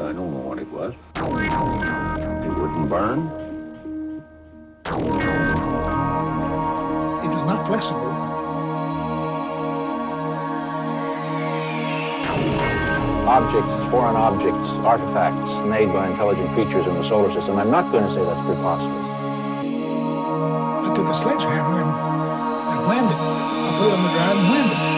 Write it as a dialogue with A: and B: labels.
A: I. I don't know what it was. It wouldn't burn.
B: It was not flexible.
C: Objects, foreign objects, artifacts made by intelligent creatures in the solar system. I'm not going to say that's preposterous.
B: I took a sledgehammer and I whammed it. I put it on the ground and whammed it.